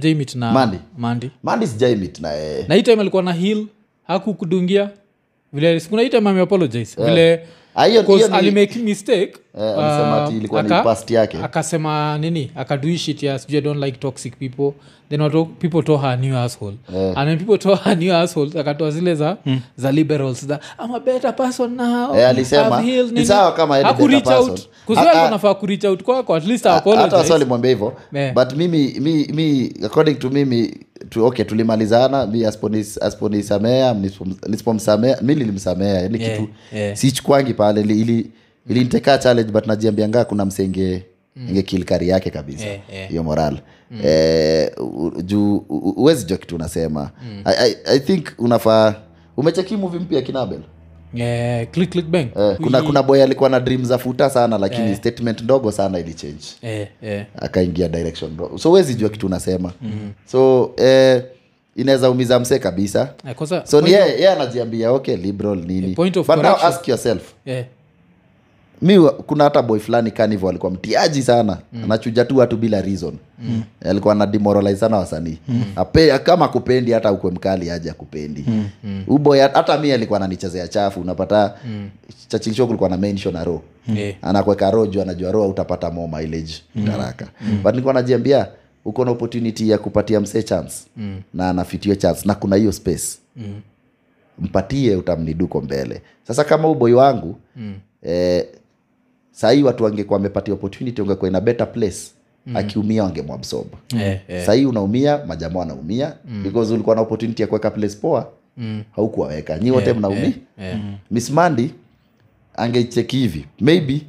amjaimit na Mandy? mandi mandi sijaimit na yeye. Na hii time alikuwa na hill hakukudungia vile vilesikuna hii time ameapologize vile Ah, alimake mistake Eh, alisema ati ilikuwa ni past yake. akasema nini akadui shit ya sijui i don't like toxic people then watu, people told her new asshole and then people told her new asshole akatoa zile za za liberals za i'm a better person now Eh, alisema, I've healed, ni nini." sawa kama yeye ni Haku better reach out. Ah, ah. out kwako at least hata wasi apologize walimwambia hivyo Eh. but mimi mi, mi according to mimi tu, okay tulimalizana mi asponisamea nisipomsamea mi nilimsamea yani Yeah, kitu yeah. sichukwangi pale ili, challenge but najiambiangaa kuna msenge kari yake kabisa hiyo yeah, yeah. moral. Eh, u- juu uwezi jo kitu unasema. I, I, i think unafaa umecheki movie mpya kinabel Yeah, click click bang. Eh, kuna, kuna boy alikuwa na dream za futa sana lakini statement ndogo sana ilichange. Yeah, yeah. akaingia direction so huwezi jua kitu unasema. Mm-hmm. so eh, inaweza umiza msee kabisa. Eh, kwanza- so ni yeye yeah, anajiambia okay liberal nini. point of but now ask yourself. Yeah mi kuna hata boy fulani kanivo alikuwa mtiaji sana. Mm. anachuja tu watu bila reason. Mm. alikuwa na demoralize sana wasanii. Mm. Ape, kama kupendi hata ukwe mkali aje akupendi. Mm. uboy hata mi alikuwa ananichezea chafu unapata mm. chachilisho kulikuwa na mention na ro eh. anakweka ro juu anajua ro utapata more mileage haraka. But nilikuwa najiambia uko na opportunity ya kupatia msee chance mm. na anafitio chance na kuna hiyo space Mm. mpatie utamniduko mbele sasa kama uboi wangu mm. eh, sahii watu wangekuwa wamepatia opportunity ungekuwa ina better place mm. akiumia wangemwabsorb yeah, yeah. sahii unaumia majamaa anaumia mm. because ulikuwa na opportunity ya kuweka place poa mm. haukuwaweka nyi wote mnaumi mm. miss mandi angecheki hivi maybe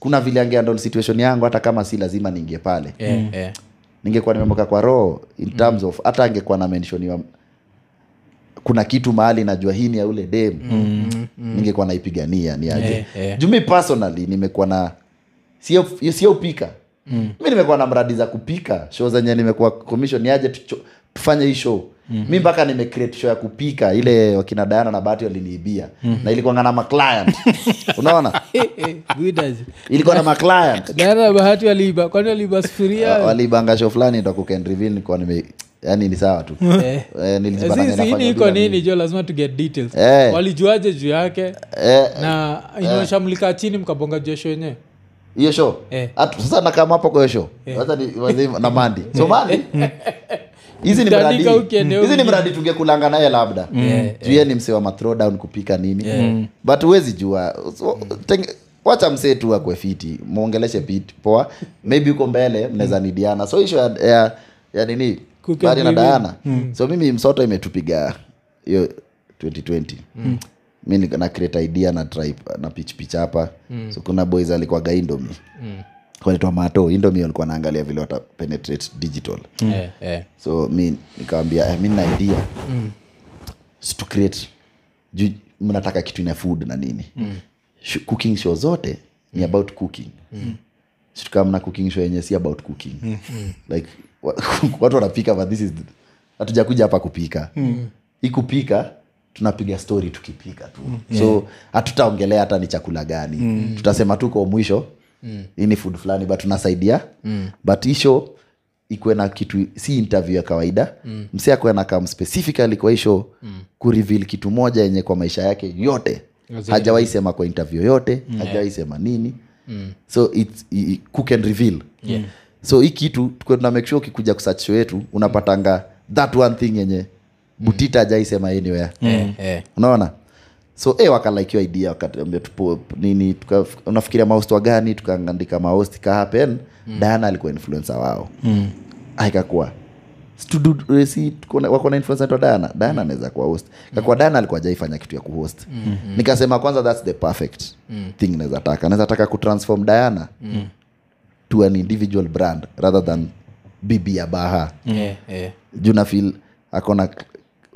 kuna vile angeandol situation yangu hata kama si lazima niingie pale Eh, eh. Ningekuwa nimemoka kwa roho in terms of hata angekuwa na menshoniwa kuna kitu mahali najua hii ni ya ule dem. Mm, ningekuwa naipigania ni aje. Yeah, yeah. jumi personally nimekuwa na sio sio upika mm. mi nimekuwa na mradi za kupika. Show zenye nimekuwa commission niaje tufanye hii show. Mm. mi mpaka nimecreate show ya kupika. Ile wakina Diana na Bahati waliniibia. Mm. na ilikuanga na maclient unaona? Eh, eh, ilikuwa na maclient bahati waliiba. Kwani waliiba sufuria? Waliibanga show fulani ndo kuken reveal nilikuwa nime yani ni sawa tu. Eh. Eh, nilijipata Sisi, ninafanya hii iko nini jo? Lazima to get details. Eh. walijuaje juu yake? Eh, na inaonyesha mlikaa chini mkabonga jesho yenyewe hiyo show? Eh. Sasa nakama hapo kwa hiyo show? Sasa ni wazee na mandi so mandi hizi ni mradi. Hizi ni mradi tungekulanga naye labda. Juu yeye ni msee wa mathrodown kupika nini. But huwezi jua. So, wacha msee tu akwe fiti mwongeleshe pit poa. Maybe huko mbele mnaweza nidiana. So hisho ya, ya, ya nini? Bari na dayana so mimi msoto imetupiga hiyo 2020 mi na create idea na try na pitch pitch hapa so kuna boys alikuwa gaindomi mm. wanaitwa mato indomi walikuwa naangalia vile wata penetrate digital mm. yeah, yeah. so mi nikawambia eh, mi na idea mm. to create ju, mnataka kitu ina food na nini mm. cooking show zote ni about cooking mm. situkama cooking show yenye si about cooking mm. like watu wanapika but this is hatujakuja hapa kupika mm. hii kupika tunapiga story tukipika tu mm. so hatutaongelea hata ni chakula gani mm. tutasema tu kwa mwisho mm. hii ni food fulani but tunasaidia mm. but hisho ikuwe na kitu si interview ya kawaida mm. msi akuwe na kam specifically kwa hisho mm. kureveal kitu moja yenye kwa maisha yake yote hajawaisema hajawahi sema kwa interview yote mm. hajawahi sema nini mm. so it's, it, cook and reveal Yeah. so hii kitu tukuwe tuna make sure ukikuja kusearch yetu unapatanga that one thing yenye butita ajaisema anywhere. Eh, yeah. unaona? So hey, wakalike hiyo idea wakatuambia tupo nini tuka, unafikiria mahost gani tukaandika mahost kahapen mm. diana alikuwa influencer wao. Mm. aikakuwa wakona si tuko dana wako na influencer anaitwa diana diana anaweza kuwa host. Kakuwa dana alikuwa ajaifanya kitu ya kuhost. Mm-hmm. nikasema kwanza thats the perfect mm. thing naweza taka. Naweza taka kutransform diana mm. to an individual brand rather than bibi ya baha yeah, yeah. juu nafil akona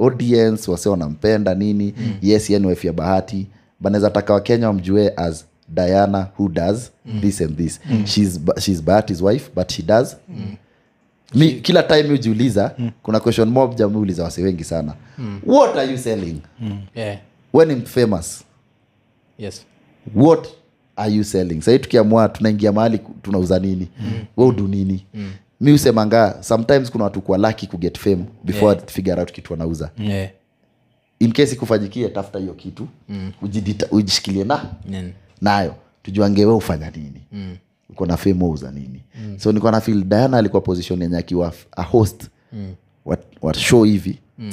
audience wase wanampenda nini mm. yes yeye ni wife ya bahati banaweza taka wakenya wamjue as diana who does mm. this and this mm. she's, she's bahati's wife but she does mm. mi kila time ujiuliza mm. kuna question mob jamuuliza wase wengi sana mm. what are you selling Eh, when I'm famous yes. what are you selling sahii tukiamua tunaingia mahali tunauza nini mm. we udu nini mm. Mi usemanga sometimes kuna watu kuwa laki kuget fame before yeah. figure out kitu wanauza yeah. in case ikufanyikie tafuta hiyo kitu mm. ujidita, ujishikilie na Mm. nayo tujuangewe ufanya nini mm. uko na fame wauza nini mm. so nilikuwa na feel diana alikuwa position yenye akiwa a host mm. wa, wa show hivi mm.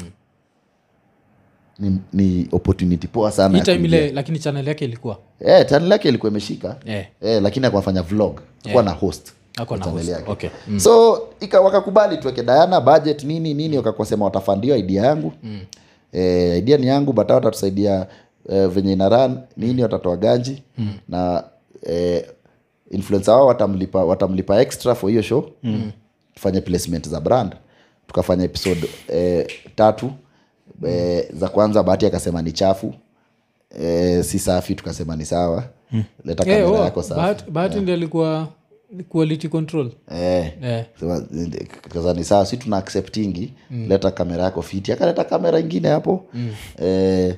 ni, ni opportunity poa sana ya ile lakini chanel yake ilikuwa yeah, chanel yake ilikuwa imeshika yeah. yeah, lakini akuafanya vlog akuwa na host Yake. Okay. so ika, wakakubali tuweke Diana budget nini nini wakakosema watafandio idea yangu. Mm. e, idea ni yangu but watatusaidia e, venye ina run nini watatoa ganji mm. na e, influencer wao watamlipa watamlipa extra for hiyo show. Mm. tufanye placement za brand. Tukafanya episode e, tatu. E, za kwanza bahati akasema ni chafu. E, si safi tukasema ni sawa. Leta kamera hey, oh, yako safi. Bahati- yeah. ndi alikuwa quality control eh, Eh. Sema, ni sawa si tuna acceptingi mm. leta kamera yako fiti akaleta kamera ingine hapo mm. eh,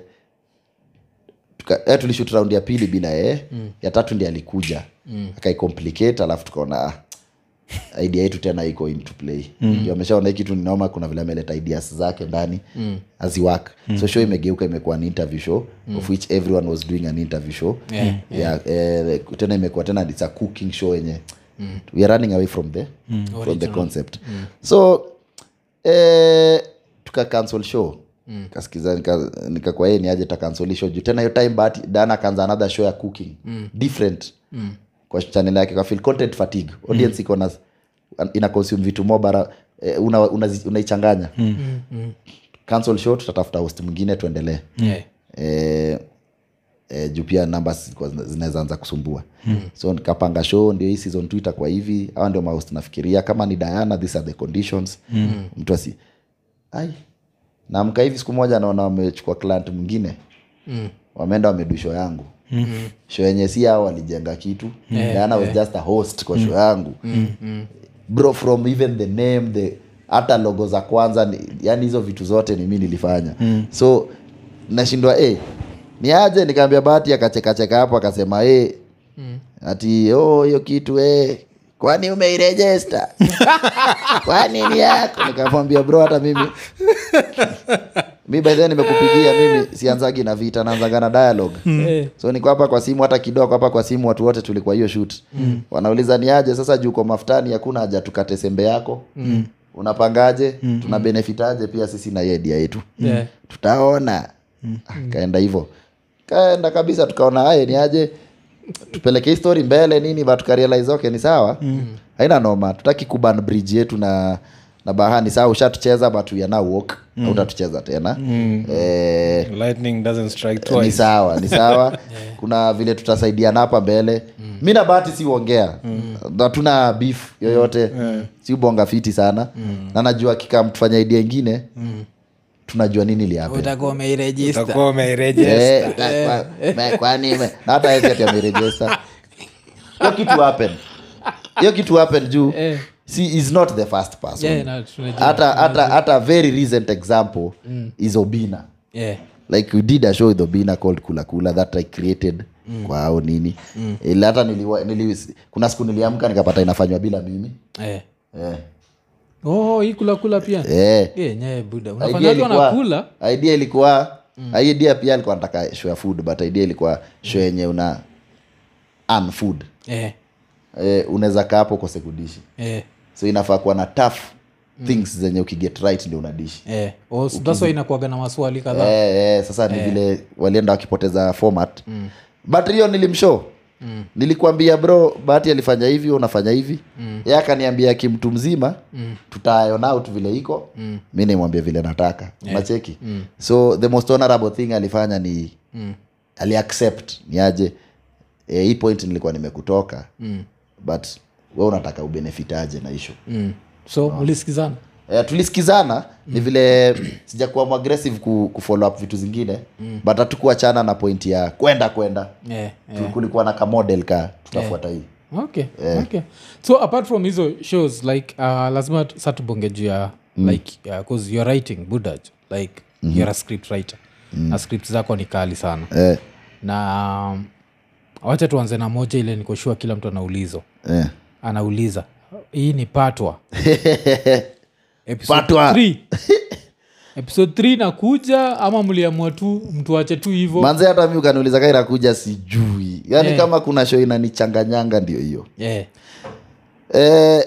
tuka, eh, tulishut raundi ya pili bila yeye mm. ya tatu ndi alikuja mm. akaicomplicate alafu tukaona ah, idea yetu tena iko into play mm. ameshaona hii kitu ninaoma kuna vile ameleta ideas zake ndani mm. aziwak mm. so show imegeuka imekuwa ni interview show mm. of which everyone was doing an interview show Yeah, yeah, eh, tena imekuwa tena it's a cooking show yenye mm. we are running away from the from the concept so eh, tuka cancel show mm. kasikiza nika- nikakwa yeye ni aje ta show juu tena hiyo time but dana akaanza another show ya cooking mm. different mm. kwa channel yake kwa feel content fatigue audience iko na ina consume vitu mo bara eh, una, una mm. mm. cancel show tutatafuta host mwingine tuendelee yeah. eh, eh, juu pia namba zinaweza anza kusumbua. Mm. so nikapanga show ndio hii season t itakuwa hivi. Hawa ndio mahost nafikiria. Kama ni diana these are the conditions. Mm. mtu asi ai naamka hivi siku moja naona wamechukua client mwingine. Mm. wameenda wamedu show yangu. Mm-hmm. sho yenye si ao walijenga kitu. Yeah, diana was just a host kwa show yangu. Mm-hmm. bro from even the name the hata logo za kwanza ni, yani hizo vitu zote ni mi nilifanya. Mm. so nashindwa eh, ni aje nikaambia bahati akachekacheka hapo akasema e mm. ati oh hiyo kitu e kwani umeirejesta kwani ni yako nikamwambia bro hata mimi mi by nimekupigia mimi sianzagi na vita naanzaga na dialogue mm. so niko hapa kwa simu hata kidogo hapa kwa simu watu wote tulikuwa hiyo shoot mm. wanauliza ni aje sasa juu mafutani hakuna haja tukate sembe yako mm. unapangaje mm. tuna benefitaje pia sisi na yedia yetu yeah. tutaona mm. kaenda hivyo kaenda kabisa tukaona aye ni aje? Tupeleke hii story mbele nini but tukarealize okay ni sawa. Mm. haina noma tutaki kuban bridge yetu na na bahani. Saa ushatucheza but we are now walk mm. utatucheza tena. Mm. eh, lightning doesn't strike ni sawa ni sawa. Kuna vile tutasaidiana hapa mbele. Mm. mi na bahati siuongea hatuna mm. beef yoyote. Si ubonga fiti sana. Na najua kika mtufanya idea ingine tunajua nini liape utakuwa umeirejista. Utakuwa umeirejesta kwani me- na hata amerejesta hiyo kitu happen. Hiyo kitu happen juu Eh. si is not the first person. Yeah, no, hata hata hata very recent example is obina. Yeah. like we did a show with obina called kulakula kula that i created mm. kwa ao nini. Mm. hata nili, kuna siku niliamka nikapata inafanywa bila mimi. Yeah. eh. Oh hii pia. Eh. Eh, buda idea ilikuwa wanakula? idea ilikuwa idea pia alikuwa nataka show ya food but idea ilikuwa show yenye una earn food. Eh. eh, unaweza kaa hapo kose kudishi. Eh. so inafaa kuwa na tough things zenye ukiget right ndio unadishi. Eh. Oh, that's na maswali kadhaa. Eh, eh, sasa ni vile walienda wakipoteza format. Mm. but hiyo nilimshow mm. nilikwambia bro bahati alifanya hivi unafanya hivi mm. ye akaniambia kimtu mzima mm. tutayon out vile iko mm. mi nimwambia vile nataka yeah. nacheki mm. so the most honorable thing alifanya ni mm. aliaccept ni aje e, hii point nilikuwa nimekutoka mm. but we unataka ubenefitaje na ishu mm. so mlisikizana Eh, tulisikizana ni vile sijakuwa mwaggressive ku, kufollow up vitu zingine mm. but hatukuachana na point ya kwenda kwenda. Yeah, yeah. kulikuwa na kamodel ka tutafuata hii. Okay okay. So apart from hizo shows like uh, lazima sa tubonge juu ya like bcause you're writing budaj. Like you're a script writer. Na script zako ni kali sana. Yeah. na um, wacha tuanze na moja ile nikoshua kila mtu anaulizwa yeah. anauliza hii ni patwa Episode Patwa. episode 3 nakuja ama mliamua tu mtu ache tu hivo manze hata mi ukaniuliza kaira inakuja sijui. Yaani Yeah. kama kuna show inanichanganyanga ndio hiyo. Yeah. eh,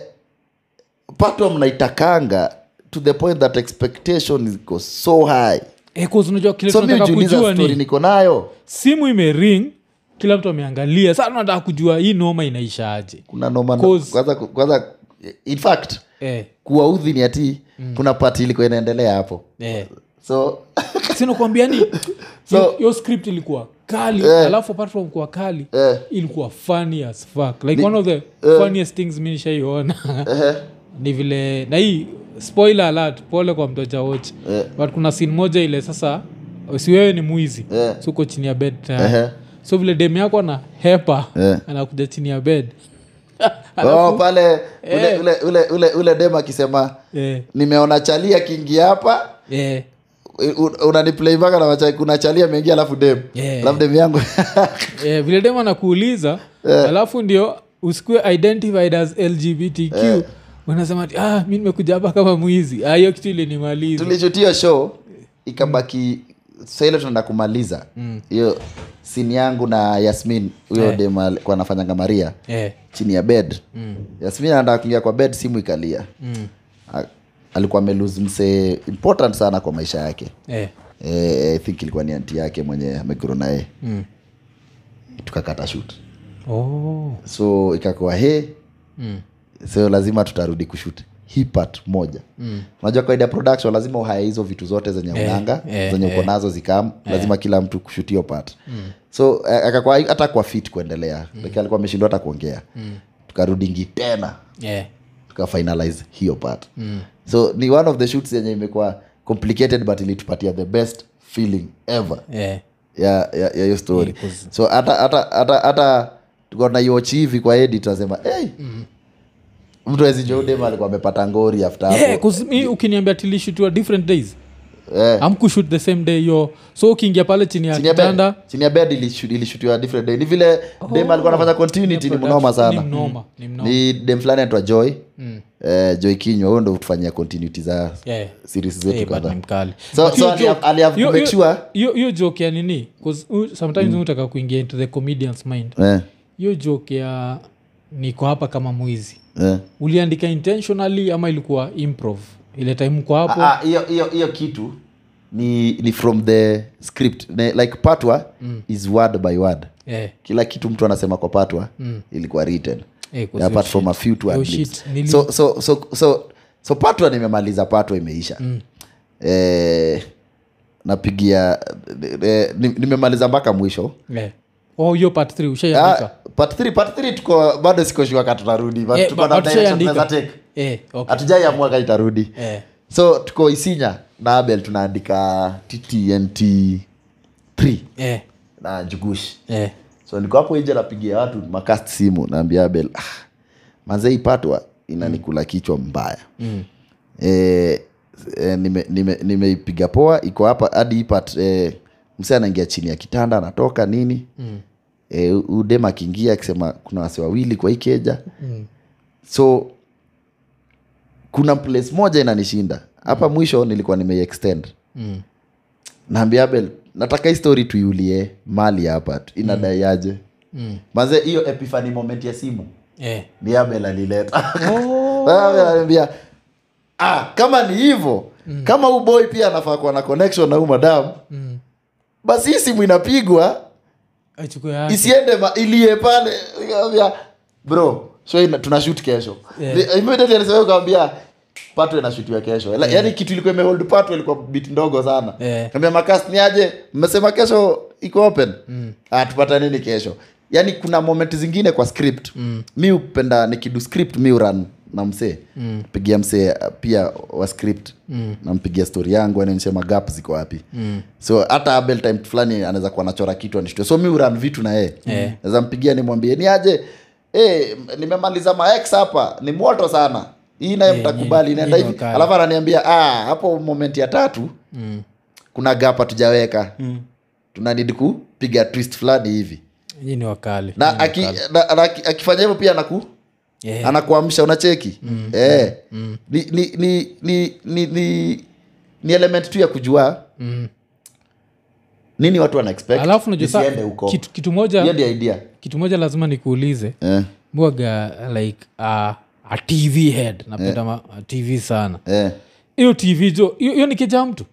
patwa mnaitakanga to the point that expectation iko so high. Eh, 'cause unajua kile so mi tunataka ujiuliza kujua story ni niko nayo. simu imering kila mtu ameangalia. Sana nataka kujua hii noma inaishaje kuna noma Cause- kwanza kwanza in fact eh, kuwaudhi ni ati kuna pati ilikuwa inaendelea hapo eh. so sinakwambia ni So- hiyo- script ilikuwa kali Eh. alafu apart from kuwa kali Eh. ilikuwa funny as fuck like one of the funniest things mi nishaiona eh, ni vile na hii spoiler alert pole kwa mtoja watch yeah. but kuna sin moja ile sasa si wewe ni mwizi yeah. suko chini ya bed tayari. Ehe. so vile dem yako ana hepa yeah. anakuja chini ya bed oh, pale ule, Eh. ule, ule, ule, ule dem akisema eh, nimeona chali akiingia hapa. Eh, un- na macha kuna chali ameingia alafu dem Yeah. alafu dem yangu. Yeah, vile dem anakuuliza alafu ndio usikue identified as lgbtq unasema ati, ah, mi nimekuja hapa kama mwizi. Ah, hiyo kitu ilinimaliza. Tulichutia show ikabaki saile tunaenda kumaliza. Hiyo sini yangu na yasmin huyo Eh. dem alikuwa anafanyanga maria. Eh, chini ya bed. Yasmin anataka kuingia kwa bed simu ikalia. Mm, A- alikuwa amelose msee important sana kwa maisha yake. Eh, eh, I think ilikuwa ni anti yake mwenye ameguru naye mm. tukakata shut Oh, so ikakuwa he. Mm, so lazima tutarudi kushut hii part moja. Mm. unajua kawaida production lazima uhae hizo vitu zote zenye Eh, unanga eh, zenye uko eh. nazo zikam lazima kila mtu kushutio hiyo mm. so eh, hata kwa fit kuendelea lakini alikuwa ameshindwa hata kuongea. Tukarudingi tena. Yeah. tukafinalize hiyo part. So ni one of the shoots yenye imekuwa complicated but ilitupatia the best feeling ever. Yeah. ya ya hiyo story. Yeah, so hata hata hata hata tukona hiyo chivi kwa edit tunasema hey, mtu awezijoudem alikuwa amepata ngori after hapo. 'cause mi ukiniambia tilishutiwa different days Eh, amkushut the same day yo. So ukiingia pale chini ya chini ya bed. kitanda chini ya bed ilishutiwa different day. Ni vile dem alikuwa anafanya continuity ni mnoma ni sana mnoma ni mnoma. Ni dem fulani anaitwa joy. Mm. eh, joy kinywa huyo ndo hutufanyia continuity za Yeah. series Eh, but kadhaa. ni mkali. So- But hiyo so ali- joke- ali have hiyo- make hiyo- sure- hiyo hiyo joke ya nini? 'Cause u- sometimes unataka kuingia into the comedian's mind. Eh, hiyo joke ya niko hapa kama mwizi. Yeah. uliandika intentionally ama ilikuwa improv? Ile time kwa hapo? Ah, ah, hiyo kitu ni ni from the script. Ne, like patwa is word by word. Yeah. kila kitu mtu anasema kwa patwa ilikuwa written. Hey, apart from a few to nili- so, so, so, so, so patwa nimemaliza patwa imeisha. Eh, napigia eh, nimemaliza mpaka mwisho. Eh. Oh hiyo part 3 ushaiandika Ah, part three- part three tuko bado tutarudi but Eh, tuko na direction tunaweza take. eh, okay. hatujaiamua ka itarudi eh. so tuko isinya na abel tunaandika ttnt 3 Eh. na jugushi Eh. so niko hapo nje napigia watu makast simu naambia abel ah, mazei patwa inanikula kichwa mbaya Mm. e, e, nimeipiga nime, nime poa iko hapa hadi ipat e, msee anaingia chini ya kitanda anatoka nini mm. e, udem akiingia akisema kuna wase wawili kwa ikeja Mm. so kuna place moja inanishinda hapa mwisho nilikuwa nimeextend Mm. naambia abel nataka hii story tuiulie mali hapa inadai aje Mm. manze hiyo epifani moment ya simu Eh. ni abel alileta Oh. Ah, kama ni hivyo kama huu boy pia anafaa kuwa na connection na huu madamu Mm. Basi hii simu inapigwa isiende ma, ilie pale Nikamwambia, bro so tunashut kesho Yeah. Ni- immediately alisema ukawambia pato inashutiwa kesho yeah. yaani kitu ilikuwa imehold pato ilikuwa bit ndogo sana Yeah. kambia makas ni aje mmesema kesho iko open mm. ah, tupata nini kesho yaani kuna moment zingine kwa script mm. mi upenda nikidu script mi uran na msee. Mm. pigia msee uh, pia wa script. Mm. nampigia story yangu ananisema gap ziko wapi. Mm. so hata abel time fulani anaweza kuwa anachora kitu anishtue so mi uran vitu na yeye. Mm. naweza mpigia nimwambie ni aje? Hey, nimemaliza max hapa. Ni moto sana. Hii naye Eh, mtakubali inaenda hivi. alafu ananiambia ah, hapo moment ya tatu Mm. kuna gap hatujaweka. Mm. tunanidi kupiga twist fulani hivi. Ni wakali. Na, aki, na, na, akifanya hivyo pia naku Yeah. anakuamsha unacheki? Eh. Ni, ni, ni, ni, ni, ni, ni element tu ya kujua nini watu wanaalafu huko. kitu, kitu moja idea. kitu moja lazima nikuulize. Eh. mwaga like uh, a tv head. Napenda ma, tv sana. Eh. hiyo tv jo hiyo hiyo ni keja mtu.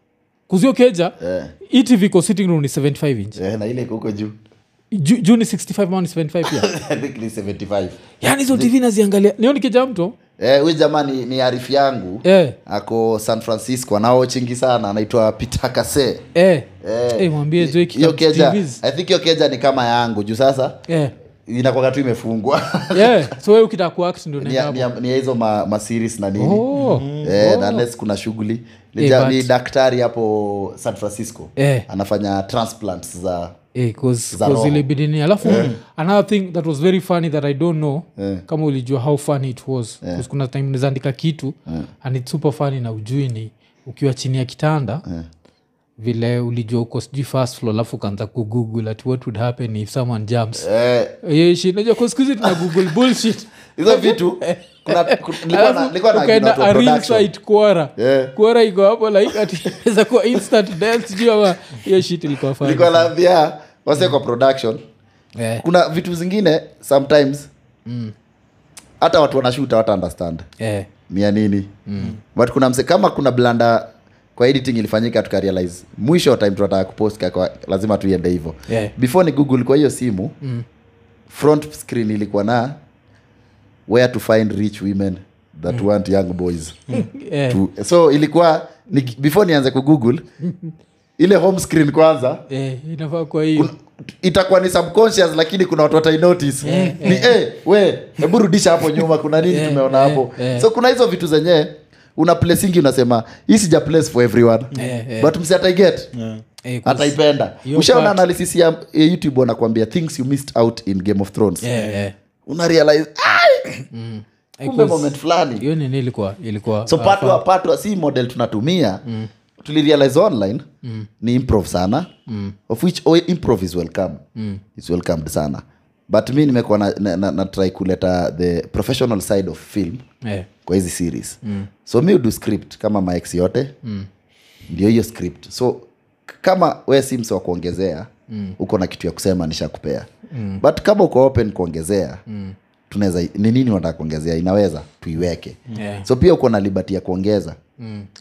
Kuzio keja Eh. hii tv iko sitting room ni 75 inch. Eh, na ile iko huko juu juu juu ni 65 ama ni 75 pia I think ni 75 yani hizo tv naziangalia niyo ni keja Eh, huyu jamaa ni, ni arifu yangu eh, ako san francisco anaochingi sana anaitwa peter kase eh. Eh, Eh, mwambie jo hiyo kitabu keja TVs. i think hiyo keja ni kama yangu juu sasa Eh. inakwaga tu imefungwa Yeah. so we ukitaka kuact ndo ni unaenda ya- hapo. ya- ni ya hizo ma, ma series na nini Oh. Eh, na unless kuna shughuli ni, Eh, ja- but- ni daktari hapo san francisco Eh. anafanya transplants za Eh, ile bidini alafu another thing that was very funny that i don't know kama ulijua how funny it was yeah. kuna time nizaandika kitu and its super funny na ujui ni ukiwa chini ya kitanda vile ulijua uko sijui first floor alafu ukaanza kugoogle at what would happen if someone jumps. Eh, Eh, shit, najua kwa siku tuna google bullshit. Hizo vitu kuna, kuna, nilikuwa na- Alafu nilikuwa na ukaenda watu wa a real production. site kwara Yeah. kwara iko hapo like ati inaweza kuwa instant death sijui ama hiyo shit ilikuwa funny. wase kwa production yeah. kuna vitu zingine sometimes hata watu wanashuta wata understand yeah. ni nini mm. but kuna mse kama kuna blanda kwa editing ilifanyika tukarealize mwisho time tunataka kupost kakwa, lazima tuiende hivyo Yeah. before ni google kwa hiyo simu mm. front screen ilikuwa na where to find rich women that want young boys yeah. to, so ilikuwa ni, before nianze kugoogle ile home screen kwanza yeah, inafaa kwa hiyo itakuwa ni subconscious lakini kuna watu watainotice Yeah, ni hey, we hebu rudisha hapo nyuma kuna nini Yeah, tumeona yeah, hapo yeah. so kuna hizo vitu zenye una plesingi unasema hii sija place for everyone Yeah, yeah. but msi ataiget yeah. ataipenda ushaona analysis ya ya youtube wanakuambia things you missed out in game of thrones yeah, yeah. una realize "Ai, eh, kumbe moment fulani hiyo nini ilikuwa ilikuwa so uh, patwa si model tunatumia mm. tulirealize online mm. ni improv sana mm. of which oh, improv is welcome mm. is welcomed sana but mi nimekuwa na, na, na, na try kuleta the professional side of film yeah. kwa hizi series mm. so mi udu script kama max yote mm. ndio hiyo script so kama we sims wa kuongezea mm. uko na kitu ya kusema nishakupea mm. but kama uko open kuongezea mm. Tunaweza ni nini unataka kuongezea? Inaweza tuiweke. Yeah. so pia uko na liberty ya kuongeza.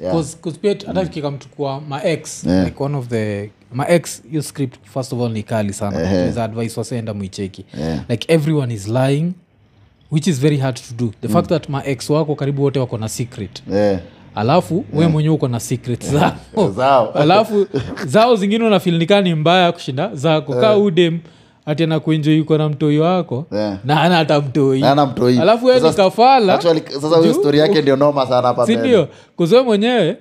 Yeah. Cause- cause pia hata kikamchukua maex like one of the maex hiyo script first of all ni kali sana. Advice waseenda mwicheki like everyone is lying which is very hard to do. The fact that maex wako karibu wote wako na secret. Yeah. Alafu we mwenyewe uko na secret zao. Zao. alafu zao zingine unafilinikaa ni mbaya kushinda zako. Kaa udem ati anakuenjoi uko na mtoi wako. Yeah. na ana hata mtoi. Na hana mtoi. alafu we ni Sasa- kafala. actually, sasa huyo juu- story yake ndio noma sana hapa mbele. sindio kuzwe mwenyewe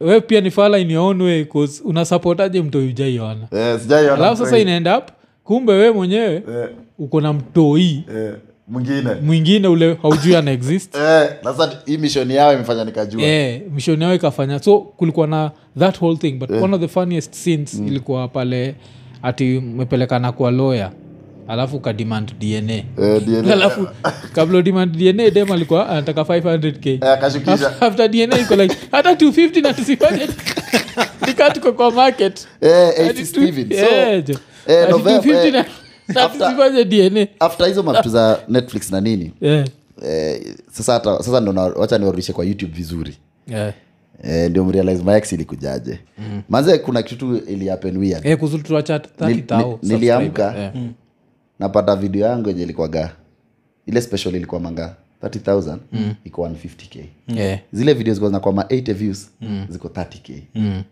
we pia ni fala in your own way 'cause unasapotaje mtoi ujaiona Eh, sijaiona alafu sasa mtoi. up. Kumbe we mwenyewe Eh, uko na mtoi. Eh, mwingine. Mwingine ule haujui ana exist Eh, sasa hii mishoni yao imefanya nikajua. Yeah, mishoni yao ikafanya. So kulikuwa na that whole thing but one of the funniest scenes ilikuwa pale ati mepelekana kwa lawyer alafu ukademand dna Eh, DNA. alafu kabla udemand dna dem alikuwa anataka 500k Eh, akashukisha. After- after dna iko like hata 250 na tusifanye tuko kwa market. Eh, Hadi AC tu- Steven. So, Eh, jo. eh, Hadi November, 250 na- eh, na after- tusifanye dna after hizo mavitu za netflix na nini. Eh, eh, sasa hata sasa ndo na- wacha niwarudishe kwa youtube vizuri. Eh. Eh, ndio mrealize max ilikujaje mm. maze kuna kitu weird Eh, kuzuri tuacha 30,000 niliamka. Eh. napata video yangu yenye ilikwaga ile special ilikuwa manga 30000 mm. iko 150k Eh. zile video zikuwa zinakwama 8 views mm. ziko 30k mm.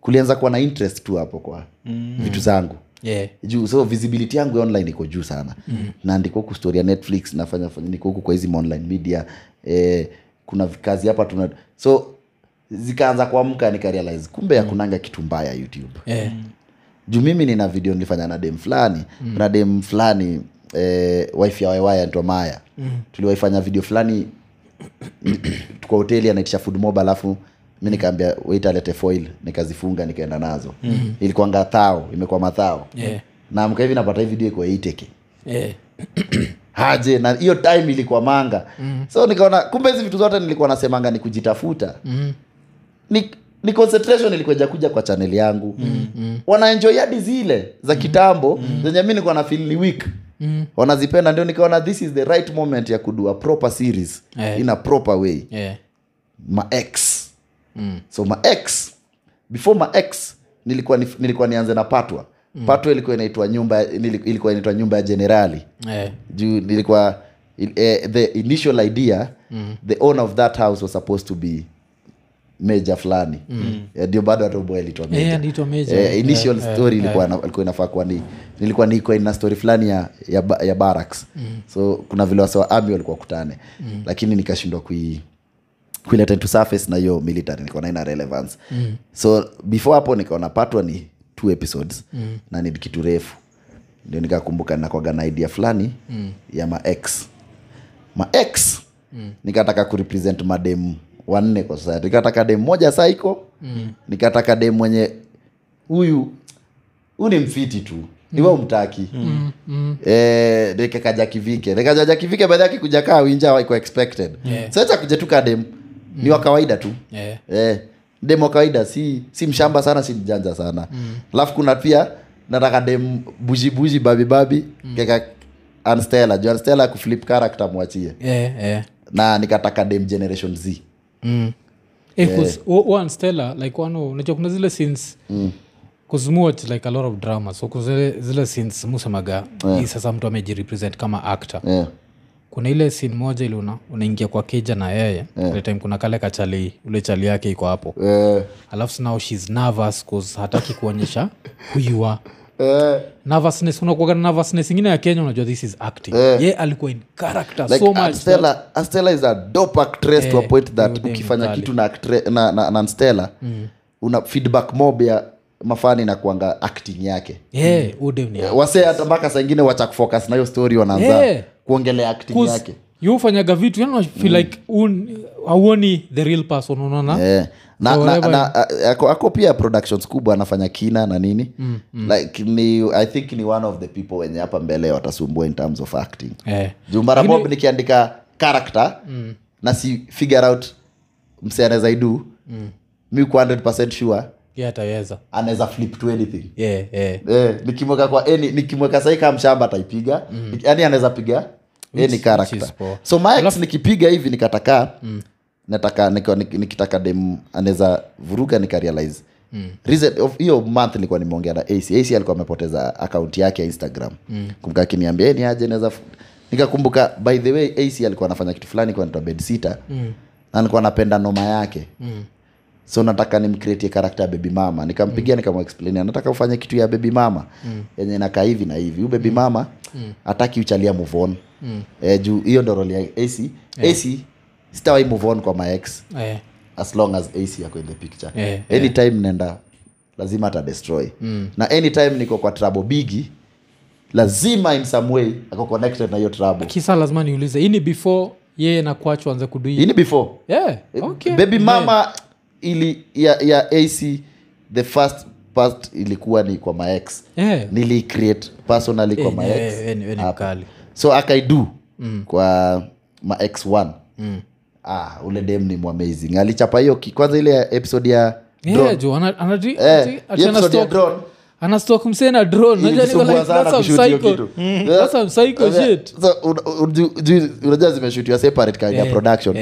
kulianza kuwa na interest tu hapo kwa mm. vitu zangu Yeah. juu so visibility yangu online iko juu sana mm. naandika huku storia netflix nafanya fanya- niko huku kwa hizi online media eh, kuna kazi hapa tuna so zikaanza kuamka nikarealize kumbe hakunanga kitu mbaya youtube yeah. juu mimi nina video nilifanya na dem fulani mm. na dem fulani eh, wife ya waiwaya anaitwa maya mm. tuliwaifanya video fulani kwa hoteli anaitisha food mob alafu mi nikaambia wait alete foil nikazifunga nikaenda nazo mm. ilikuanga thao imekuwa mathao Yeah. namka hivi napata hii video ikuwa iteke yeah. haje na hiyo time ilikuwa manga mm. so nikaona kumbe hizi vitu zote nilikuwa nasemanga ni kujitafuta Mm. Ni, ni concentration ilikuja kuja kwa chanel yangu mm, mm. wanaenjoy hadi zile za kitambo mm. zenye mi nikuwa na fili ni weak Mm. wanazipenda ndio nikaona this is the right moment ya kudua a proper series yeah. in a proper way Yeah. max ex Mm. so max before max nilikuwa, ni, nilikuwa nianze na patwa mm. patwa ilikuwa inaitwa nyumba ilikuwa inaitwa nyumba ya generali Yeah. juu nilikuwa il- eh, the initial idea mm. the owner of that house was supposed to be meja fulani mm. ndio bado hata Yeah, meja eh, initial Yeah, story yeah, ilikuwa na- inafaa kuwa ni nilikuwa niko na story fulani ya, ya, ya barracks mm. so kuna vile wasewa ami walikuwa kutane mm. lakini nikashindwa kui kuileta into surface na hiyo military nikaona ina relevance mm. so before hapo nikaona patwa ni two episodes mm. na ni kitu refu ndio nikakumbuka nakwaga na idea fulani mm. ya max max mm. nikataka kurepresent madem wanne kwa society nikataka dem moja saiko mm. nikataka dem mwenye huyu huyu ni mfiti tu. Iwe umtaki mm. mm. eh, nikakaja kivike nikajaja kivike baadhi yake kuja kaa winja iko expected. Yeah. sasa kuja tu kadem ni wa kawaida tu. Yeah. eh, dem wa kawaida si si mshamba sana si mjanja sana. Alafu kuna pia nataka dem bujibuji babibabi mm. keka anstela juu anstela kuflip character mwachie. Yeah, yeah. na nikataka dem generation z Mm. Eh, one Stella, like one o- unajua kuna zile sins cause mu like a lot of drama so kuna zile, sins musemaga musemaga hii sasa mtu amejirepresent kama actor yeah. kuna ile sin moja ile una, unaingia kwa keja na yeye yeah. time kuna kale kachali ule chali yake iko hapo yeah. alafu now shes nervous cause hataki kuonyesha who you are eh, nervousness unakuaga na nervousness ingine ya kenya unajua this is acting ye alikuwa in character like so much Stella, that... Stella is a dope actress to a Eh, point that ukifanya kitu na, actre, na, na, na mm. una feedback mob ya mafani na kuanga acting yake yeah, mm. wase hata mpaka saa ingine wacha kufocus na hiyo story wanaanza Yeah. kuongelea acting Kus, yake you vitu you know, feel like un, hauoni the real person unaona Eh, na, So na, na, ako, ako pia productions kubwa anafanya kina na nini mm, mm. like ni i think ni one of the people wenye hapa mbele watasumbua in terms of acting yeah. juu mara mob nikiandika character mm. na si figure out mse anaweza idu mm. mi ku 100 sure yeah, ataweza anaweza flip to anything yeah, yeah. Yeah, nikimweka kwa any nikimweka sahi kaa mshamba ataipiga mm. yani anaweza piga character which so max nikipiga hivi nikataka mm. nataka nik- nikitaka dem anaweza vuruga nikarealize Mm. Hiyo month nilikuwa nimeongea na ac ac alikuwa amepoteza akaunti yake ya instagram mm. kumbuka akiniambia "Eh, ni aje naweza nikakumbuka by the way ac alikuwa anafanya kitu fulani kwa naitwa bedsita mm. na alikuwa anapenda noma yake mm so nataka nimcreatie karakta ya baby mama. Nikampigia mm. nikamexplainia nataka ufanye kitu ya baby mama. Mm. yenye nakaa hivi na hivi. Hu baby mama hataki uchalia move on. Mm. e, juu hiyo ndo roli ya ac yeah. ac sitawai move on kwa my ex. Eh. as long as ac yako in the picture. Yeah, anytime nenda lazima ata destroy. Mm. na anytime niko kwa trouble bigi lazima in some way ako connected na hiyo trouble. Kisa lazima niulize hii ni before yeye na kwachu anze kuduini before. Yeah, okay. baby mama ili ya, ya ac the first past ilikuwa ni kwa maex yeah. nili create personally kwa maex eh, eh, eh, so akaidu mm. kwa maex one. Mm. ah, ule dem ni mwamazing alichapa hiyo kwanza ile episode ya Yeah, jo, ana- anati- ati- hiyo ati ana episode ya stock- drone. ana stock msee na drone. Unajua niko ilisumbua like, sana that's some kushoot hiyo psycho- kitu. That's some psycho shit. So, un- un- ju- ju- unajua zimeshutiwa separate Eh, production.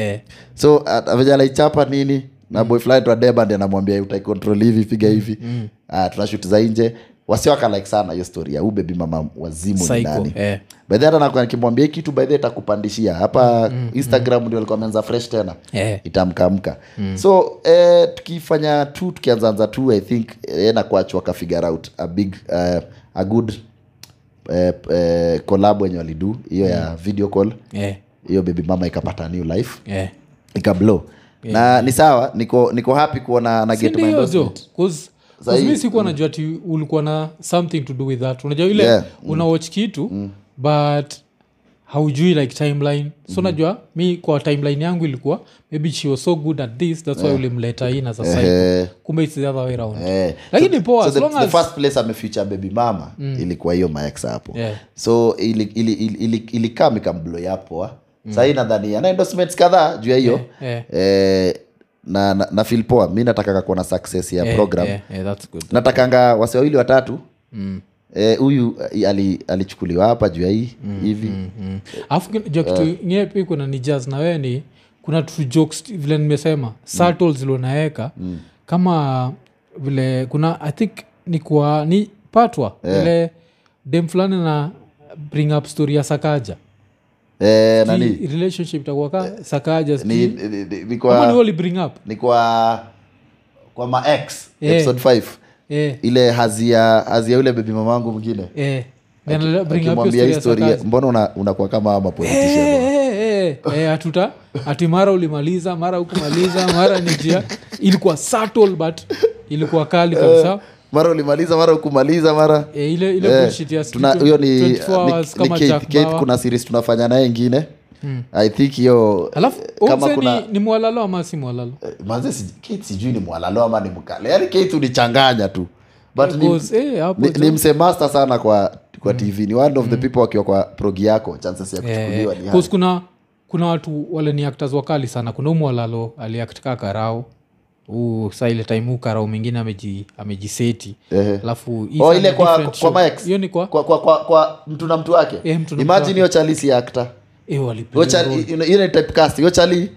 so venye nini na boy fulani twa deba ndi anamwambia utaicontrol hivi piga hivi. mm. uh, za nje. Wasiwaka like sana hiyo story ya huu bebi mama wazimu ni nani. eh. baidhi hata nikimwambia kitu baidhi itakupandishia. Hapa instagram ndio alikuwa ameanza fresh tena. Eh. itamkamka. So eh, tukifanya tu tukianzaanza tu i think eh, na kuachwa akafigure out a big uh, a good eh, eh, collab wenye walidu. Hiyo ya video call. Yeah, hiyo baby mama ikapata new life. Yeah. ikablow na ni sawa niko niko happy kuona na get my endorsement. mi sikuwa najua ti ulikuwa na something to do with that unajua ile Yeah, una watch kitu but haujui like timeline so najua mi kwa timeline yangu ilikuwa maybe she was so good at this that's why ulimleta in as a Eh, kumbe it's the other way around yeah. lakini poa so as the, the as first place amefuture baby mama ilikuwa hiyo maex hapo Yeah. so ili, ili, ili, ili, ili mikamblo yapoa mm. sahii nadhani ana endorsements kadhaa juu ya hiyo. Yeah, eh, na, na, na filpoa mi natakanga kuona success ya Yeah, program. yeah, yeah, that's good. Natakanga wase wawili watatu. Eh, huyu eh, ali, hapa juu ya hii hivi. Mm. alafu kin- jua kitu ingine pia kuna ni jazz na wewe ni kuna jokes vile nimesema subtle zilionaweka mm. kama vile kuna i think ni kwa ni patwa vile dem fulani na bring up story ya sakaja eh, nani? relationship itakuwa ka sakaja ni, ni, ni, ni, ni kwa, wali bring up? ni kwa kwa maex Eh. episode 5 eh, ile hazia hazia yule bebi mama wangu mwingine. Eh. Akimwambia ya mbona una- unakuwa kama ama politician? Eh, eh, eh, eh, atuta ati mara ulimaliza mara ukumaliza mara ni jia ilikuwa subtle but ilikuwa kali kabisa mara ulimaliza mara ukumaliza mara. Eh, ile ile Eh, ya tuna- studio, huyo ni, 24 hours ni kama Jack Kate Bauer. kuna series tunafanya naye ingine i think hiyo alafu kama umse kuna ni, ni mwalalo ama si mwalalo? Eh, manze si, Kate sijui ni mwalalo ama ni mkale yani Kate unichanganya tu. But ni, Because, eh, hapo ni, jo- ni mse sana kwa kwa tv ni one of the people wakiwa kwa progi yako chances ya kuchukuliwa ni kuna kuna watu wale ni actors wakali sana. Kuna umwalalo aliaktika karao huu saa ile time huu karao mwingine ameji amejiseti alafu oh ile kwa kwa. Max hiyo ni kwa kwa kwa kwa, kwa mtu na mtu wake? Eh, mtu na imagine hiyo chali si akta hiyo you know, ile typecast hiyo chali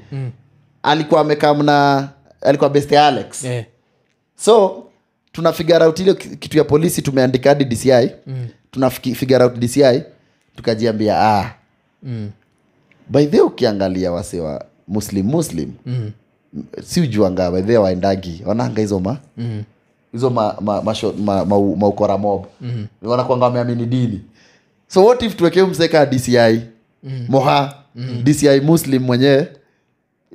alikuwa amekamna alikuwa best ya Alex. Yeah. so tuna figure out ile kitu ya polisi tumeandika hadi dci mm. tuna figure out dci tukajiambia ah. Mm, by the ukiangalia wase wa muslim muslim mm, si ujuanga way waendagi wanaanga hizo ma mm. hizo maukora ma, ma, ma, ma, ma mob mm. wanakwanga wameamini dini so what if tuwekee mseka dci mm. moha mm. dci muslim mwenyewe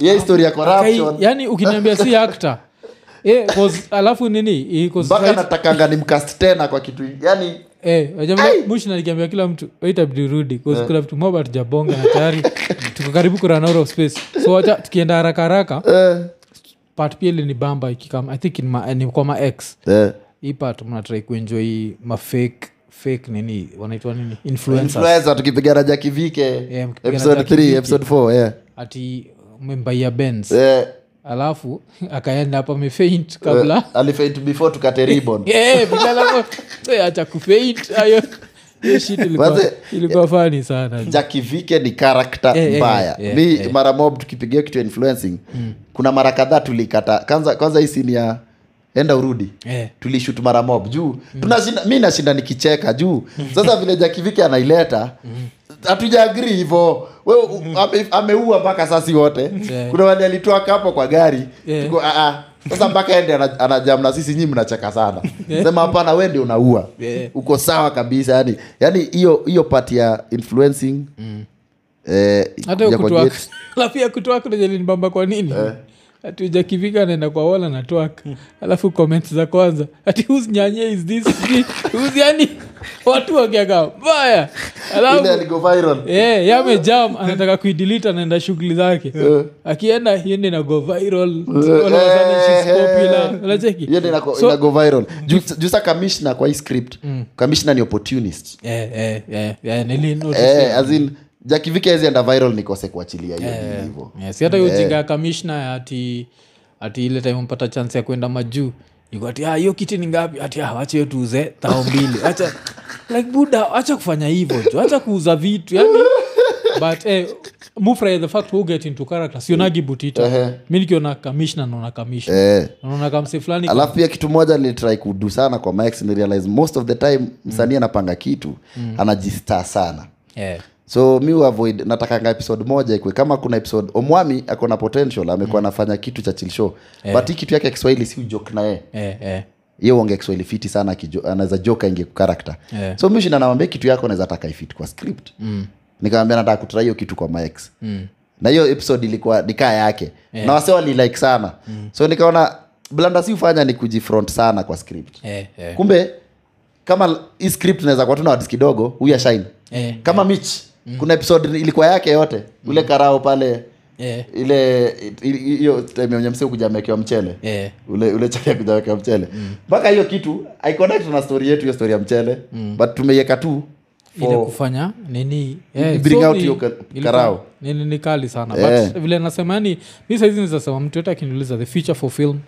ye historia ya corruption yani ukiniambia si actor eh, 'cause alafu nini eh, mpaka natakanga ni mkast tena kwa kitu yani Eh, nalikiambia kila mtu waitabidi rudi yeah. kuna vitu moba tujabonga na tayari tuko karibu kurun out of space. So wacha tukienda haraka haraka eh, part pia ili ni bamba ikikam i think ni, ma, ni kwa ma x. Eh. hii part mnatrai kuenjoy mafake fake nini wanaitwa nini? Influencer tukipigana jakivike Yeah, mkipigana episode Jackie 3 Vike. episode 4 yeah. ati membaia bens eh, alafu akaenda hapa amefaint kabla. Eh, alifaint before tukate ribbon. Eh, bila alafu, eh, acha kufaint ayo. hiyo shit ilikuwa, fani sana. Jakivike ni karakta Eh, mbaya mbaya. eh, mi eh. mara mob tukipigia kitu influencing influencing kuna mara kadhaa tulikata. Kwanza kwanza hii sini ya enda urudi yeah. tulishut mara mob. Juu tunashinda mi nashinda nikicheka juu. Sasa vile jakivike anaileta hatujaagri hivo we ame- ameua mpaka sasi wote. Yeah. kuna wale alitoa kapo kwa gari. Yeah. Tuko, "Ah, ah." Sasa mpaka ende anajamna anajam na sisi nyii mnacheka sana. Sema hapana we ndio unaua. Yeah. uko sawa kabisa yani yani hiyo hiyo pati ya influencing eh, alafu ya kutwak najalinibamba kwa nini? Ati ujakivika naenda kwa wala na twak alafu comment za kwanza. Ati whose nyanye is this? Whose yani watu wakiaka mbaya Eh, yamejam anataka kuidilit anaenda shughuli zake. Akienda hiende na go viral. All of a sudden she's popular. Unacheki? Hiyo ndio inako- So- inago viral. Juu- juu sa commissioner kwa hii script kamishna ni opportunist. Eh, eh, eh, eh, eh, jakivike hezi viral nikose kuachilia hiyo hivo hata hiyo jinga ya kamishna ati ati ile time mpata chance ya kwenda majuu iko ati "Ah, hiyo kiti ni ngapi? Ati ah, wacha hiyo tuuze tao mbili. Acha like buda acha kufanya hivyo jo acha kuuza vitu yani. But eh, mufrahi the fact who get into character sionagi butita mi nikiona kamishna naona kamishna eh. naona kamse fulani alafu pia kitu moja nilitrai kudu sana kwa max ni realize most of the time msanii anapanga kitu anajistaa sana. Eh, so mi avoid natakanga episode moja ikwe kama kuna episode omwami ako na potential amekuwa anafanya kitu cha chill show. But hii kitu yake ya kiswahili si ujok naye eh, eh, ye uonge kiswahili fiti sana anaweza joka inge karakta Yeah. so mishinda namwambia kitu yako naweza taka ifit kwa script. Mm. nikamwambia nataka kutrai hiyo kitu kwa max mm. na hiyo episode ilikuwa nikaa yake. Yeah. na wase walilike sana. Mm. so nikaona blanda si ufanya ni kujifront sana kwa script. Yeah, yeah. kumbe kama hii script naweza kuwa tuna wadis kidogo huyu ashine yeah, kama mich kuna episode ilikuwa yake yote. Ule karao pale yeah. ile hiyo time yenye msee kuja amewekewa mchele. Yeah. ule ule chali kuja amewekewa mchele. Mpaka hiyo kitu haiconnect na story yetu hiyo story ya mchele. But tumeiweka tu ile kufanya nini? Bring out hiyo karao. nini ni- kali sana. Yeah. but vile nasema yani mi saizi nizasema mtu yote akiniuliza the future for film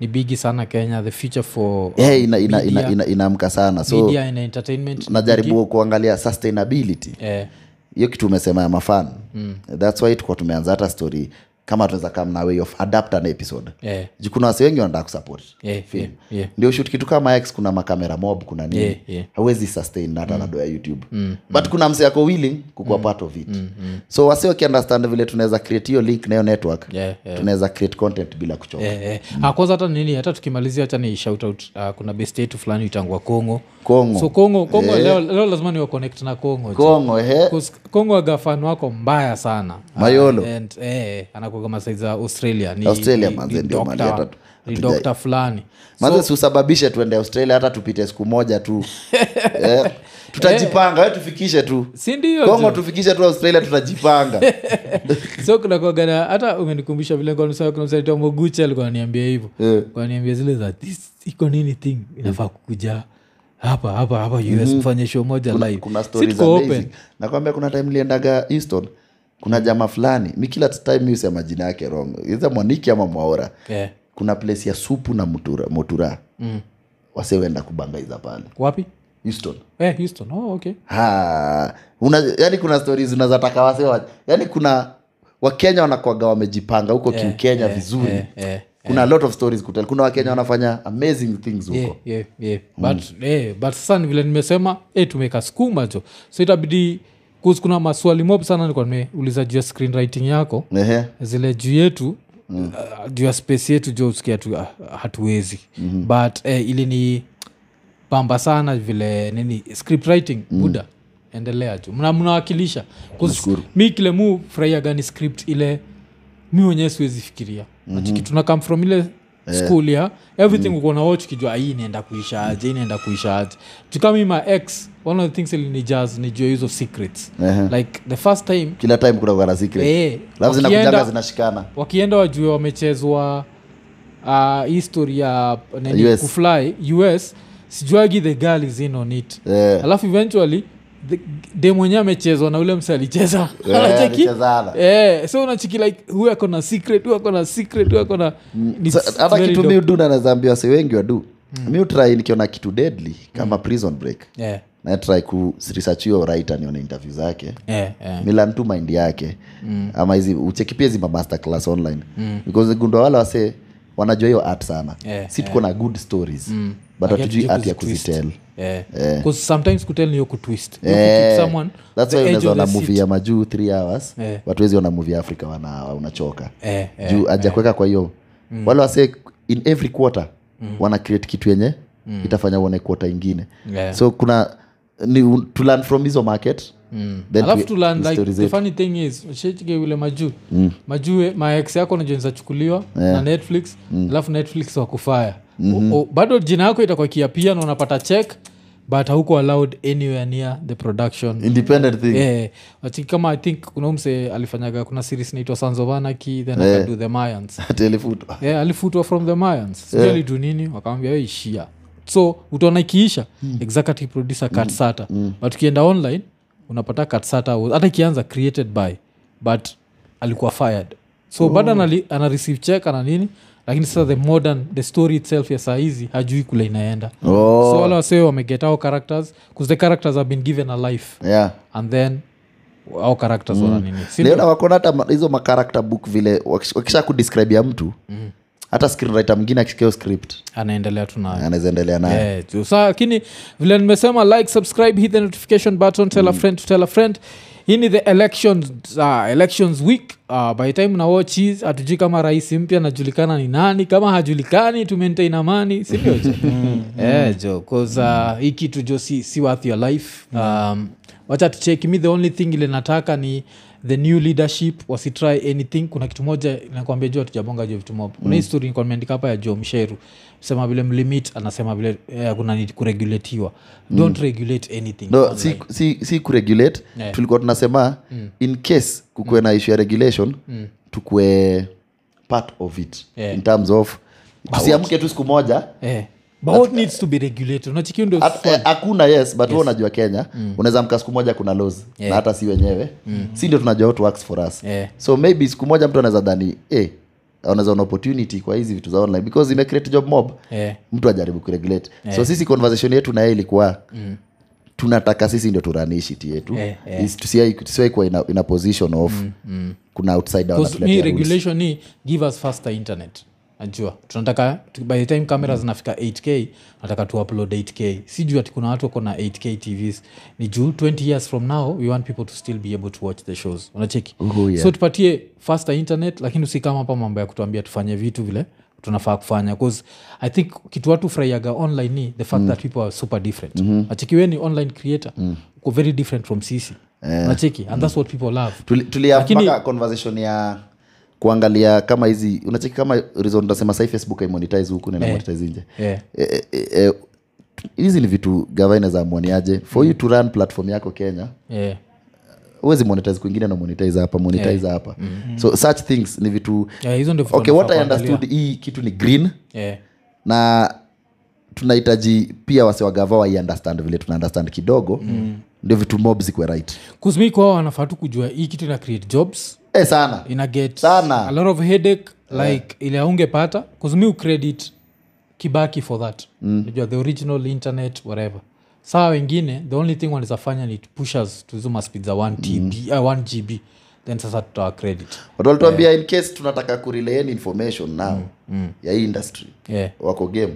ni bigi sana kenya the future for Eh, ina- ina- ina- media- ina- inaamka sana. So media ina entertainment. najaribu kuangalia sustainability. Bigi. Hiyo kitu umesema ya mafan mm. thats why tukuwa tumeanza hata story kama tunaweza come na way of adapt an episode yeah. juu kuna wasi wengi wanataka kusupport yeah, film. yeah, yeah. ndio shoot kitu kama x kuna makamera mob kuna nini Yeah, yeah. hawezi sustain hata mm. do ya youtube but kuna mse ako willing kukuwa part of it mm, mm. so wasi wakiunderstand vile tunaweza create hiyo link na hiyo network Yeah, yeah. tunaweza create content bila kuchoka yeah, yeah. mm. kwanza hata nini hata tukimalizia hacha ni shout out uh, kuna best yetu fulani itangwa kongo kongo so kongo kongo yeah. leo, leo lazima niwa connect na kongo kongo ehe kongo agafan wako mbaya sana Mayolo. uh, and, eh, anakuaga masai za australia. Ni, Australia, ni, manze, ni ndio doctor- mali hata tu- ni hatujai- dokta fulani. Maze siusababishe tuende australia hata tupite siku moja tu. Eh, tutajipanga we tufikishe tu. Si kongo tufikishe tu australia tutajipanga. So kunakuagana hata umenikumbusha vile mogucha alikuwa ananiambia hivyo. Eh. kaniambia zile za "This iko nini thing inafaa kukuja hapa hapa hapa us kufanya show moja live. kuna Si stories tuko amazing. nakwambia kuna time liendaga easton kuna jama fulani mi kila time mi usema jina yake wrong iza mwaniki ama mwaora yeah. kuna place ya supu na mutura, mutura. Mm. wasewenda kubangaiza pale wapi Houston. eh, houston oh, okay ha una, yani kuna stories unazataka wasewa yani kuna wakenya wanakwaga wamejipanga huko kiukenya vizuri yeah, yeah kuna yeah. lot of stories kutel kuna wakenya wanafanya amazing things huko yeah, yeah, yeah. but, yeah, but sasa vile nimesema hey, tumeka skuma jo so itabidi kuna maswali mob sana nilikuwa nimeuliza juu ya screenwriting yako Ehe. zile juu yetu mm. uh, juu ya space yetu jo usikia tu, uh, hatuwezi mm-hmm. but eh, ili ni pamba sana vile nini script writing mm. buda endelea tu Mna- mnawakilisha 'Cause Nashukuru. mi kile mu furahia gani script ile mi wenyewe siwezi fikiria mm-hmm. tuna come from ile school ya everything mm. ukona watch kijua hii inaenda kuisha mm. inaenda kuisha tukami my ex one of the things ilinijaz nijua hizo secrets Ehe. like the first time kila time kuna kwa secret eh, lafu zinakujanga wakienda- zinashikana wakienda wajue wamechezwa uh, history ya US. kufly us sijuagi the girl is in on it yeah. alafu eventually de mwenyewe amechezwa na ule mse alicheza Unacheki? alichezana. So unachiki like huyu ako na secret huyu ako na secret huyu ako na hata kitu dope. mi wase wengi wadu mi utrai nikiona kitu deadly kama prison break yeah natrai ku research writer nione interview zake yeah, yeah. milan tu mind yake mm. ama hizi ucheki pia hizi master class online mm. because gundua wale wase wanajua hiyo art sana yeah, si tuko na good stories mm. But hatujui art ya kuzitel Eh. 'Cause sometimes kutel niyo kutwist You Eh, someone that's why unaweza ona seat. ya majuu th hours yeah. but wezi ona muvi ya afrika wana unachoka yeah. yeah. juu ajakuweka yeah. kwa hiyo wale wase in every quarter wana create kitu yenye itafanya uone kuota ingine Yeah. so kuna ni to learn from hizo market then alafu to learn like the funny thing is shechike yule majuu mm. majuu maex yako najua zachukuliwa yeah. na netflix mm. alafu netflix wakufaya mm-hmm. o, bado jina yako itakuwa kiapia na unapata check but hauko allowed anywhere near the production independent thing yeah. kama i think kuna umse alifanyaga kuna series naitwa sons of anarchy then yeah. akadu the mayans alifutwa yeah, alifutwa from the mayans sijui alidu nini wakamwambia we ishia so utaona ikiisha mm. executive producer katsata mm. but ukienda online unapata katsata hata ikianza created by but alikuwa fired so oh. bado ana, ana receive check ana nini lakini sasa the modern the story itself ya saa hizi hajui kule inaenda Oh. so wala wasee wameget our characters bcause the characters have been given a life yeah and then au characters mm. nini Si leo ndio? na wakona hata ma- hizo makarakta book vile wakisha- wakisha kudescribe ya mtu hata screenwriter mwingine akishikio script anaendelea anaweza endelea nayo Yeah, tu. sa lakini vile nimesema like subscribe hit the notification button tell a friend to tell a friend hii ni the elections, uh, elections week. Uh, by time na watch his hatujui kama rais mpya anajulikana ni nani. Kama hajulikani tu maintain amani. Sindio jo yeah, jo cause uh, hii kitu jo si, si worth your life. Um, wacha tucheki. Mi the only thing ile nataka ni the new leadership. Wasitry anything. Kuna kitu moja nakwambia juu hatujabonga jo vitu mob. Kuna histori nilikuwa nimeandika hapa ya jo msheru sema vile mlimit anasema vile eh, kuna need kuregulatiwa. Don't regulate anything. No si, si, si kuregulate. Yeah. tulikuwa tunasema in case kukuwe na issue ya regulation tukue part of it. Yeah. in terms of tusiamke tu siku moja. Yeah but what needs to be regulated? Unachiki ndo hakuna yes but yes. unajua kenya unaweza mka siku moja kuna laws Yeah. na hata si wenyewe. Si ndio tunajua what works for us. Yeah. so maybe siku moja mtu anaweza dhani eh, anaweza ona opportunity kwa hizi vitu za online because ime create job mob. Yeah. mtu ajaribu kuregulate. So sisi conversation yetu na yeye ilikuwa tunataka sisi ndio turanishi ti yetu. Yeah, yeah. Tusiai kuwa ina, ina position of kuna mm. kuna ni regulation hii give us faster internet najua. Tunataka by the time camera zinafika 8k nataka tu upload 8k si juu ati kuna watu wako na 8k tvs ni juu 20 years from now we want people to still be able to watch the shows. Unacheki? Yeah. so tupatie faster internet lakini usikama hapa mambo ya kutuambia tufanye vitu vile tunafaa kufanya. Bcause i think kitu watu furahiaga online ni the fact that people are super different. Mm-hmm. achikiwe ni online creator. Mm. uko very different from sisi. Yeah. nacheki and that's what people love. Tuli- tulia conversation ya kuangalia kama hizi unacheki kama reason unasema sai facebook haimonetize huku nena Eh. nje. Yeah. e, e, e, hizi ni vitu gavana za mwaniaje for you to run platform yako kenya Yeah. uwezi monetize kwingine na monetize hapa monetize hapa. So such things ni vitu Yeah, okay what i understood hii kitu ni green. Yeah. na tunahitaji pia wasiwagava wai understand vile tuna understand kidogo. Mm. ndio vitu mob zikwe right. Kusmi kwao wanafaa tu kujua hii kitu ina create jobs eh sana. Ina get Sana. a lot of headache like ile aungepata kuzumi ucredit kibaki for that. Mm. the original internet whatever. Saa wengine the only thing wanawezafanya ni to push us to zuma speed za 1 tb uh, 1 gb then sasa tutawa credit. Watu walituambia in case tunataka kurelay information now ya hii industry. Yeah. wako game.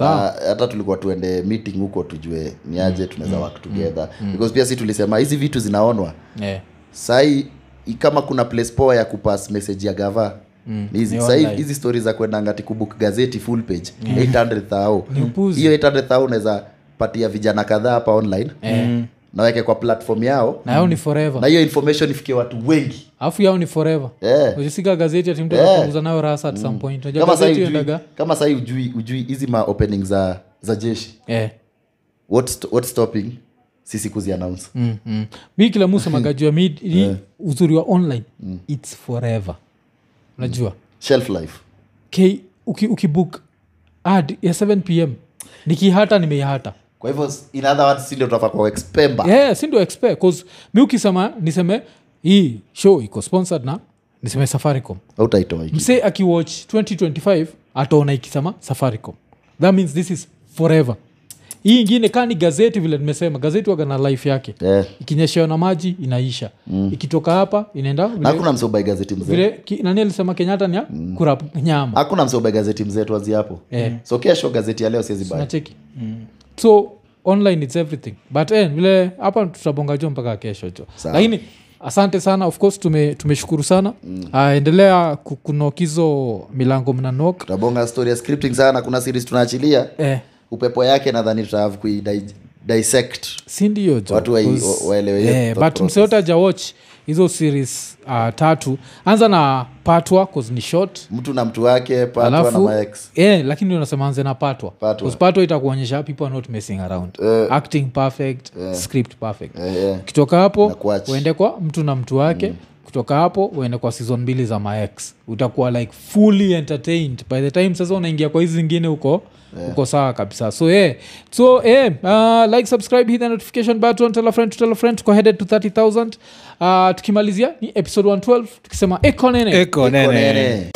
Na hata tulikuwa tuende meeting huko tujue ni aje tunaweza work together. because pia si tulisema hizi vitu zinaonwa. Yeah. sahii kama kuna place poa ya kupass message ya gava. Mm, hizi hizi stori za kwenda ngati kubuk gazeti full page. 800 thao hiyo 800 thao unaweza patia vijana kadhaa hapa online. Mm. naweke kwa platform yao. Na yao ni forever. Na hiyo information ifikie watu wengi. Alafu yao ni forever. Yeah. ukisika gazeti ati mtu yeah. anapunguza nayo rasa at some point. Unajua kama sahii ujui, kama sahii ujui, ujui hizi ma opening za za jeshi. Yeah. what, st- what stopping sisi kuzianaunsa mm, mm. mi kila musemagajua mi yeah. uzuri wa online its forever. Unajua? Shelf life. K uki, ukibook ad ya 7 pm nikihata nimeihata. Kwa hivyo in other words si tunafaa kwa yeah, si ndio expect mi ukisema niseme hii show iko sponsored na niseme safaricom. Hautaitoa mse akiwatch 2025 ataona ikisema safaricom. That means this is forever hii ingine kaa ni gazeti vile nimesema. Gazeti waga na life yake. Yeah. ikinyeshewa na maji inaisha. Mm. ikitoka hapa inaenda hakuna msobai gazeti mzee. Nani alisema kenyatta ni mm. kura nyama? Hakuna msobai gazeti mzee tuazi hapo. Yeah. so kesho gazeti ya leo siezibacheki mm. so online its everything. But eh, vile hapa tutabonga jo mpaka kesho jo. Lakini asante sana. Of course tume, tumeshukuru sana. Mm. uh, endelea ku- kunok hizo milango mnanok. Tutabonga story ya scripting sana. Kuna series tunaachilia. Eh, upepo yake nadhani tutahave kui di- dissect si ndio Watu wa- waelewe but ajawatch hizo series uh, tatu. Anza na patwa ni short. Mtu na mtu wake patwa na alafu eh, lakini unasema anze na patwa Patwa. Patwa itakuonyesha people are not messing around. Uh, acting perfect script perfect. Yeah, yeah. kutoka hapo uende kwa mtu na mtu wake. Mm. Kutoka hapo uende kwa season mbili za max utakuwa like fully entertained by the time sasa unaingia kwa hizi zingine huko yeah. uko sawa kabisa so yeah. so yeah, uh, like subscribe hit the notification button tell a friend to tell a friend tuko headed to 30000 uh, tukimalizia ni episode 112 tukisema ekonene Eko nene. Nene.